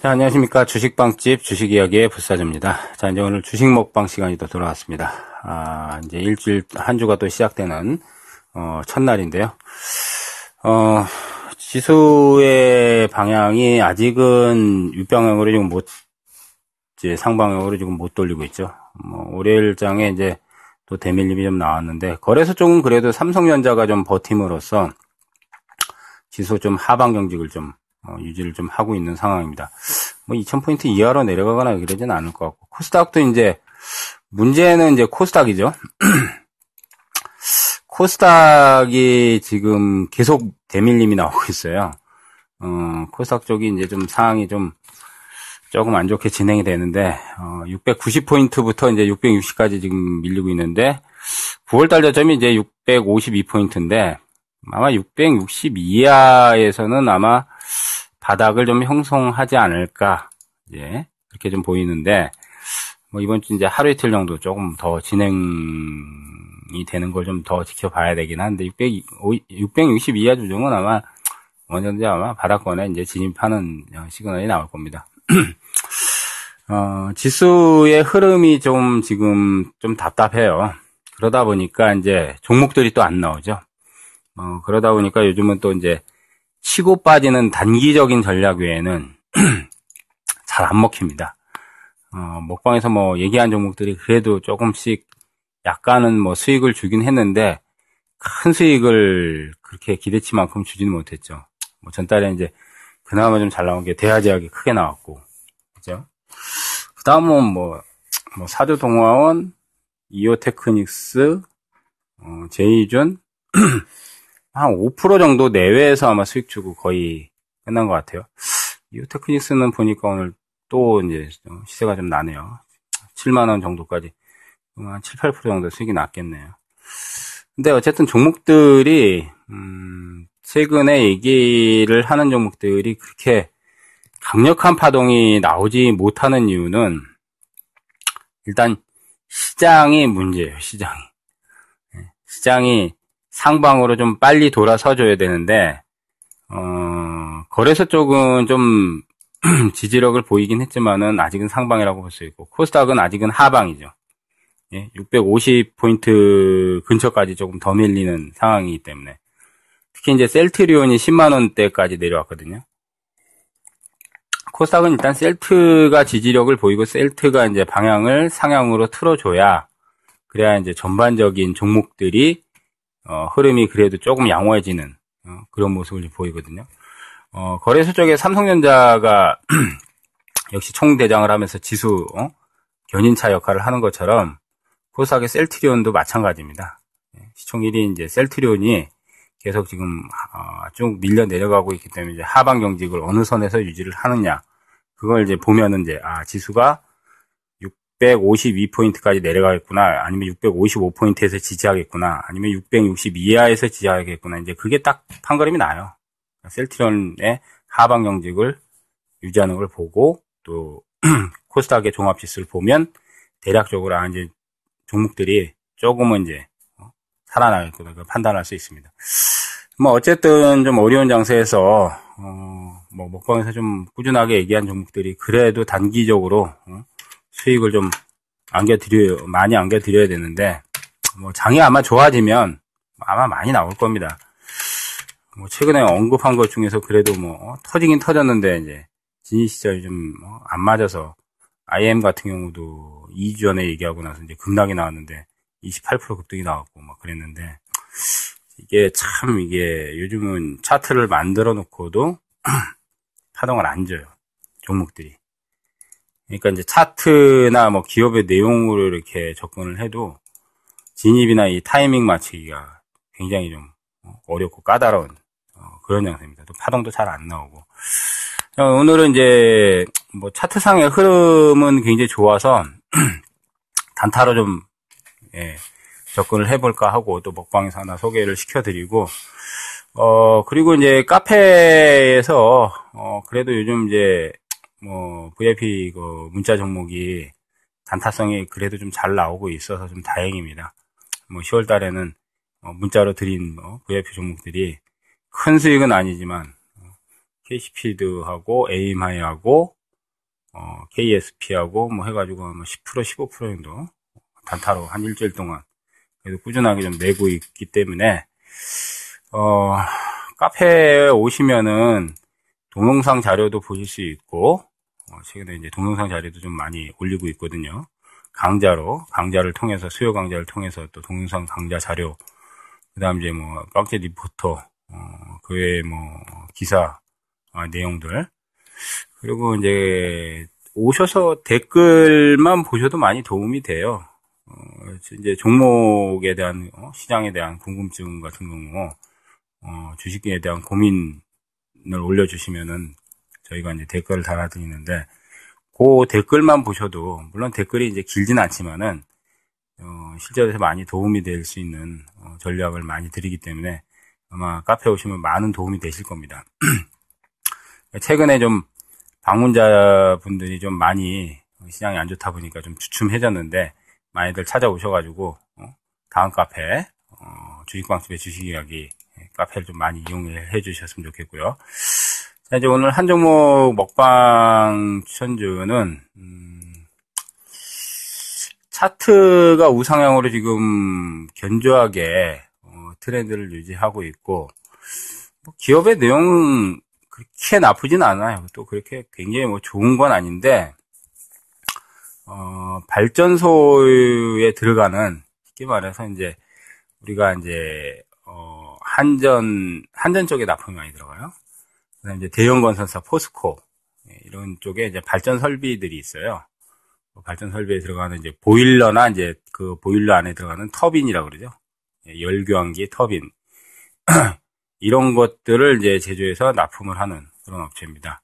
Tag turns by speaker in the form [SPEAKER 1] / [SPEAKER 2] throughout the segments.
[SPEAKER 1] 자, 안녕하십니까. 주식방집 주식이야기의 불사조입니다. 자, 이제 오늘 주식 먹방 시간이 또 돌아왔습니다. 아, 이제 일주일, 한 주가 또 시작되는, 어, 첫날인데요. 어, 지수의 방향이 아직은 윗방향으로 지금 못, 이제 상방향으로 지금 못 돌리고 있죠. 뭐, 월요일장에 이제 또 대밀림이 좀 나왔는데, 거래소 쪽은 그래도 삼성전자가 좀 버팀으로써 지수 좀 하방 경직을 좀 어, 유지를 좀 하고 있는 상황입니다. 뭐 2000포인트 이하로 내려가거나 그러지는 않을 것 같고 코스닥도 이제 문제는 이제 코스닥이죠. 코스닥이 지금 계속 대밀림이 나오고 있어요. 어, 코스닥 쪽이 이제 좀 상황이 좀 조금 안 좋게 진행이 되는데 어, 690포인트부터 이제 660까지 지금 밀리고 있는데 9월달 저점이 이제 652포인트인데 아마 660 이하에서는 아마 바닥을 좀 형성하지 않을까, 예, 그렇게 좀 보이는데, 뭐 이번 주 이제 하루 이틀 정도 조금 더 진행이 되는 걸 좀 더 지켜봐야 되긴 한데, 600, 660 이하 주종은 아마 언제든지 아마 바닥권에 이제 진입하는 시그널이 나올 겁니다. 어, 지수의 흐름이 좀 지금 좀 답답해요. 그러다 보니까 이제 종목들이 또 안 나오죠. 어, 그러다 보니까 요즘은 또 이제 치고 빠지는 단기적인 전략 외에는 잘 안 먹힙니다. 어, 먹방에서 뭐 얘기한 종목들이 그래도 조금씩 약간은 뭐 수익을 주긴 했는데 큰 수익을 그렇게 기대치만큼 주지는 못했죠. 뭐 전달에 이제 그나마 좀 잘 나온 게 대하제약이 크게 나왔고, 그죠? 그 다음은 뭐, 뭐 사조동화원, 이오테크닉스, 어, 제이준, 한 5% 정도 내외에서 아마 수익 주고 거의 끝난 것 같아요. 이오테크닉스는 보니까 오늘 또 이제 시세가 좀 나네요. 7만원 정도까지. 한 7, 8% 정도 수익이 났겠네요. 근데 어쨌든 종목들이, 음, 최근에 얘기를 하는 종목들이 그렇게 강력한 파동이 나오지 못하는 이유는 일단 시장이 문제예요, 시장이. 예, 시장이 상방으로 좀 빨리 돌아서줘야 되는데, 어, 거래소 쪽은 좀 지지력을 보이긴 했지만은 아직은 상방이라고 볼 수 있고, 코스닥은 아직은 하방이죠. 예, 650 포인트 근처까지 조금 더 밀리는 상황이기 때문에. 특히 이제 셀트리온이 10만 원대까지 내려왔거든요. 코스닥은 일단 셀트가 지지력을 보이고 셀트가 이제 방향을 상향으로 틀어줘야 그래야 이제 전반적인 종목들이 어, 흐름이 그래도 조금 양호해지는 어, 그런 모습을 보이거든요. 어, 거래소 쪽에 삼성전자가 역시 총대장을 하면서 지수 어? 견인차 역할을 하는 것처럼 코스닥의 셀트리온도 마찬가지입니다. 예, 시총 1위 이제 셀트리온이 계속 지금 어, 쭉 밀려 내려가고 있기 때문에 하방 경직을 어느 선에서 유지를 하느냐 그걸 이제 보면은 이제 아 지수가 652포인트까지 내려가겠구나. 아니면 655포인트에서 지지하겠구나. 아니면 660 이하에서 지지하겠구나. 이제 그게 딱 판가름이 나요. 셀트리온의 하방 경직을 유지하는 걸 보고 또 코스닥의 종합 지수를 보면 대략적으로 아 이제 종목들이 조금은 이제 어, 살아나겠구나 판단할 수 있습니다. 뭐 어쨌든 좀 어려운 장세에서 어, 뭐 먹방에서 좀 꾸준하게 얘기한 종목들이 그래도 단기적으로 어, 수익을 좀 안겨드려요. 많이 안겨드려야 되는데, 뭐, 장이 아마 좋아지면 아마 많이 나올 겁니다. 뭐, 최근에 언급한 것 중에서 그래도 뭐, 어, 터지긴 터졌는데, 이제, 진입 시절이 좀안 어, 맞아서, IM 같은 경우도 2주 전에 얘기하고 나서 이제 급락이 나왔는데, 28% 급등이 나왔고, 막 그랬는데, 이게 참, 이게 요즘은 차트를 만들어 놓고도 파동을 안 줘요. 종목들이. 그러니까 이제 차트나 뭐 기업의 내용으로 이렇게 접근을 해도 진입이나 이 타이밍 맞추기가 굉장히 좀 어렵고 까다로운 어, 그런 양상입니다. 또 파동도 잘 안 나오고. 어, 오늘은 이제 뭐 차트상의 흐름은 굉장히 좋아서 단타로 좀 예, 접근을 해볼까 하고 또 먹방에서 하나 소개를 시켜드리고 어 그리고 이제 카페에서 어 그래도 요즘 이제 뭐 VIP 그 문자 종목이 단타성이 그래도 좀 잘 나오고 있어서 좀 다행입니다. 뭐 10월 달에는 어, 문자로 드린 뭐 VIP 종목들이 큰 수익은 아니지만 KC피드하고 에임하이하고 어, KSP하고 뭐 해가지고 뭐 10% 15% 정도 단타로 한 일주일 동안 그래도 꾸준하게 좀 내고 있기 때문에 어, 카페에 오시면은 동영상 자료도 보실 수 있고 어, 최근에 이제 동영상 자료도 좀 많이 올리고 있거든요. 강좌로 강좌를 통해서 수요 강좌를 통해서 또 동영상 강좌 자료 그다음 이제 뭐 빡제 리포터 어, 그 외에 뭐 기사 어, 내용들 그리고 이제 오셔서 댓글만 보셔도 많이 도움이 돼요. 어, 이제 종목에 대한 어, 시장에 대한 궁금증 같은 경우 어, 주식에 대한 고민을 올려주시면은 저희가 이제 댓글을 달아드리는데 그 댓글만 보셔도 물론 댓글이 이제 길진 않지만은 어, 실제로 많이 도움이 될 수 있는 어, 전략을 많이 드리기 때문에 아마 카페 오시면 많은 도움이 되실 겁니다. 최근에 좀 방문자분들이 좀 많이 시장이 안 좋다 보니까 좀 주춤해졌는데 많이들 찾아오셔가지고 어, 다음 카페 어, 주식방집의 주식 이야기 카페를 좀 많이 이용해 주셨으면 좋겠고요. 자, 이제 오늘 한 종목 먹방 추천주는 음, 차트가 우상향으로 지금 견조하게 어, 트렌드를 유지하고 있고 뭐 기업의 내용 그렇게 나쁘진 않아요. 또 그렇게 굉장히 뭐 좋은 건 아닌데 어, 발전소에 들어가는 쉽게 말해서 이제 우리가 이제 어, 한전 한전 쪽에 납품이 많이 들어가요. 이제 대형 건설사 포스코 예, 이런 쪽에 이제 발전 설비들이 있어요. 뭐 발전 설비에 들어가는 이제 보일러나 이제 그 보일러 안에 들어가는 터빈이라고 그러죠. 예, 열교환기 터빈 이런 것들을 이제 제조해서 납품을 하는 그런 업체입니다.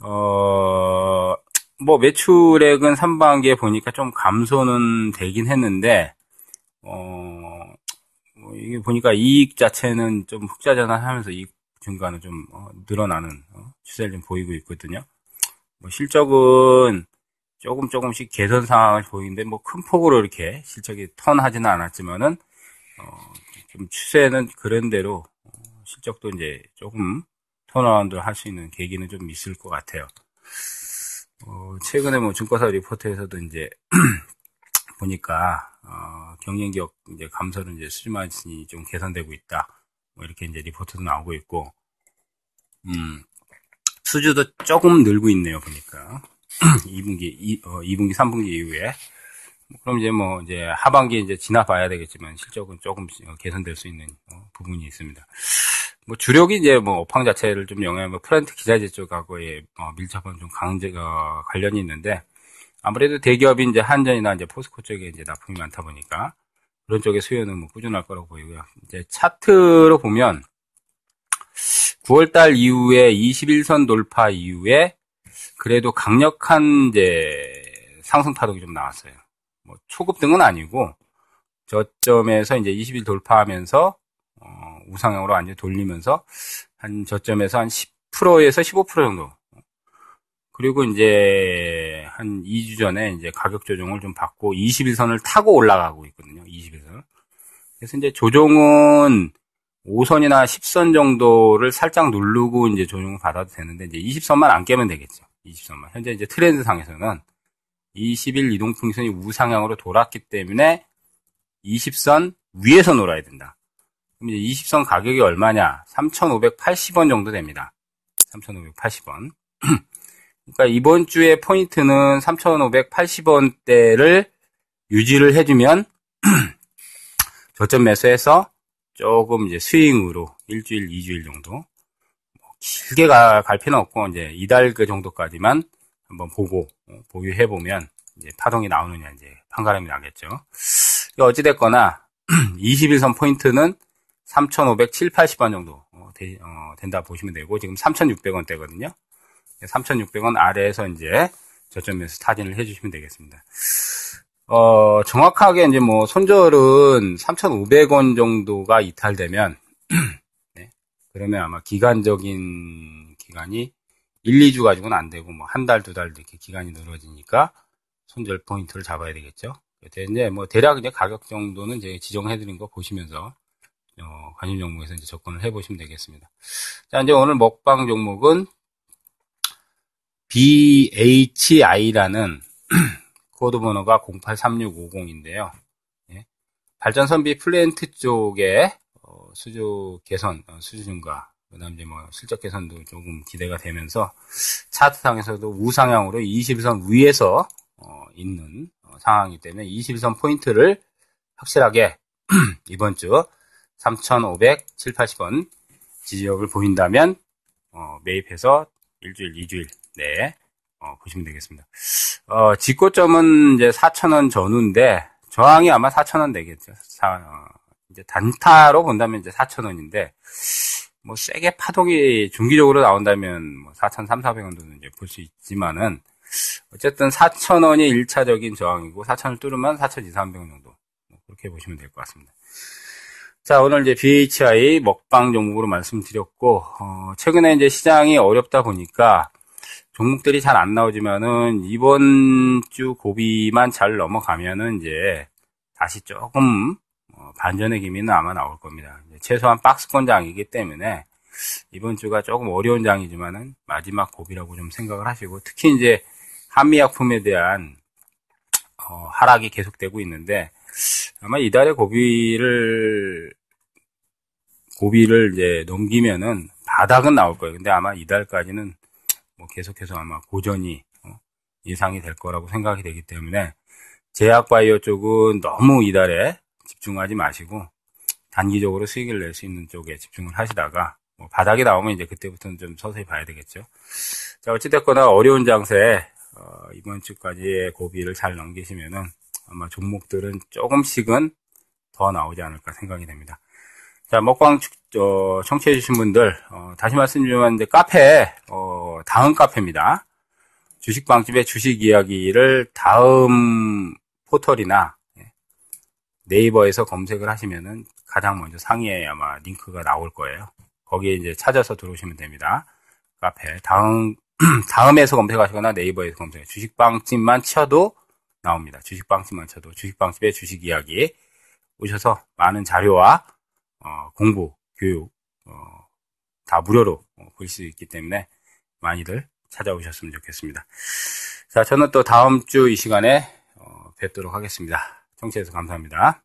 [SPEAKER 1] 어, 뭐 매출액은 3반기에 보니까 좀 감소는 되긴 했는데 어, 뭐 이게 보니까 이익 자체는 좀 흑자 전환하면서 이익 증가는 좀 어, 늘어나는 어, 추세를 좀 보이고 있거든요. 뭐 실적은 조금 조금씩 개선 상황을 보이는데 뭐 큰 폭으로 이렇게 실적이 턴하지는 않았지만은 어, 좀 추세는 그런 대로 어, 실적도 이제 조금 turnaround 할수 있는 계기는 좀 있을 것 같아요. 어, 최근에 뭐 증권사 리포트에서도 이제 보니까 어, 경쟁기업 이제 감소는 이제 수주 마진이 좀 개선되고 있다. 뭐 이렇게 이제 리포트도 나오고 있고, 음, 수주도 조금 늘고 있네요, 보니까. 2분기, 2, 어, 2분기, 3분기 이후에. 그럼 이제 뭐, 이제 하반기에 이제 지나봐야 되겠지만, 실적은 조금 개선될 수 있는 어, 부분이 있습니다. 뭐, 주력이 이제 뭐, 업황 자체를 좀 영향, 뭐, 프란트 기자재 쪽하고의 어, 밀접한 좀 강제가 관련이 있는데, 아무래도 대기업이 이제 한전이나 이제 포스코 쪽에 이제 납품이 많다 보니까, 그런 쪽의 수요는 뭐 꾸준할 거라고 보이고요. 이제 차트로 보면 9월달 이후에 21선 돌파 이후에 그래도 강력한 이제 상승 파동이 좀 나왔어요. 뭐 초급등은 아니고 저점에서 이제 20일 돌파하면서 어, 우상향으로 완전히 돌리면서 한 저점에서 한 10%에서 15% 정도 그리고 이제 한 2주 전에 이제 가격 조정을 좀 받고 21선을 타고 올라가고 있거든요. 21선. 그래서 이제 조정은 5선이나 10선 정도를 살짝 누르고 이제 조정을 받아도 되는데 이제 20선만 안 깨면 되겠죠. 20선만. 현재 이제 트렌드 상에서는 20일 이동평선이 우상향으로 돌았기 때문에 20선 위에서 놀아야 된다. 그럼 이제 20선 가격이 얼마냐? 3,580원 정도 됩니다. 3,580원. 그러니까 이번 주의 포인트는 3,580원대를 유지를 해주면 저점 매수해서 조금 이제 스윙으로 일주일, 이주일 정도 뭐 길게 가, 갈 필요는 없고 이제 이달 그 정도까지만 한번 보고 어, 보유해 보면 이제 파동이 나오느냐 이제 판가름이 나겠죠. 어찌 됐거나 21선 포인트는 3,570, 80원 정도 어, 되, 어, 된다 보시면 되고 지금 3,600원대거든요. 3,600원 아래에서 이제 저점에서 타진을 해주시면 되겠습니다. 어, 정확하게 이제 뭐 손절은 3,500원 정도가 이탈되면, 네, 그러면 아마 기간적인 기간이 1, 2주 가지고는 안 되고 뭐 한 달, 두 달 이렇게 기간이 늘어지니까 손절 포인트를 잡아야 되겠죠. 이제 뭐 대략 이제 가격 정도는 이제 지정해 드린 거 보시면서 어, 관심 종목에서 이제 접근을 해 보시면 되겠습니다. 자, 이제 오늘 먹방 종목은 BHI라는 코드 번호가 083650인데요. 예. 발전설비 플랜트 쪽에 어, 수주 개선, 어, 수주 증가, 그 다음 이제 뭐 실적 개선도 조금 기대가 되면서 차트상에서도 우상향으로 20일선 위에서 어, 있는 어, 상황이기 때문에 20일선 포인트를 확실하게 이번 주 3,500, 7, 80원 지지력을 보인다면 어, 매입해서 일주일, 이주일 네 어, 보시면 되겠습니다. 어, 직고점은 이제 4,000원 전후인데 저항이 아마 4,000원 되겠죠. 사, 어, 이제 단타로 본다면 이제 4,000원인데 뭐 세게 파동이 중기적으로 나온다면 뭐 4,300, 400원도 이제 볼 수 있지만은 어쨌든 4,000원이 1차적인 저항이고 4,000을 뚫으면 4,200, 300원 정도 뭐 그렇게 보시면 될 것 같습니다. 자, 오늘 이제 BHI 먹방 종목으로 말씀드렸고, 어, 최근에 이제 시장이 어렵다 보니까 종목들이 잘 안 나오지만은 이번 주 고비만 잘 넘어가면은 이제 다시 조금 어, 반전의 기미는 아마 나올 겁니다. 최소한 박스권 장이기 때문에 이번 주가 조금 어려운 장이지만은 마지막 고비라고 좀 생각을 하시고 특히 이제 한미약품에 대한 어, 하락이 계속되고 있는데 아마 이달에 고비를 고비를 이제 넘기면은 바닥은 나올 거예요. 근데 아마 이달까지는 뭐 계속해서 아마 고전이 어, 예상이 될 거라고 생각이 되기 때문에 제약바이오 쪽은 너무 이달에 집중하지 마시고 단기적으로 수익을 낼 수 있는 쪽에 집중을 하시다가 뭐 바닥이 나오면 이제 그때부터는 좀 서서히 봐야 되겠죠. 자 어찌됐거나 어려운 장세에 어, 이번 주까지의 고비를 잘 넘기시면은 아마 종목들은 조금씩은 더 나오지 않을까 생각이 됩니다. 자, 먹방 어, 청취해주신 분들, 어, 다시 말씀드리면, 이제 카페, 어, 다음 카페입니다. 주식방집의 주식 이야기를 다음 포털이나 예, 네이버에서 검색을 하시면은 가장 먼저 상위에 아마 링크가 나올 거예요. 거기에 이제 찾아서 들어오시면 됩니다. 카페. 다음, 다음에서 검색하시거나 네이버에서 검색해. 주식방집만 쳐도 나옵니다. 주식방집만 쳐도 주식방집의 주식 이야기 오셔서 많은 자료와 어, 공부, 교육 어, 다 무료로 어, 볼수 있기 때문에 많이들 찾아오셨으면 좋겠습니다. 자, 저는 또 다음 주 이 시간에 어, 뵙도록 하겠습니다. 청취해서 감사합니다.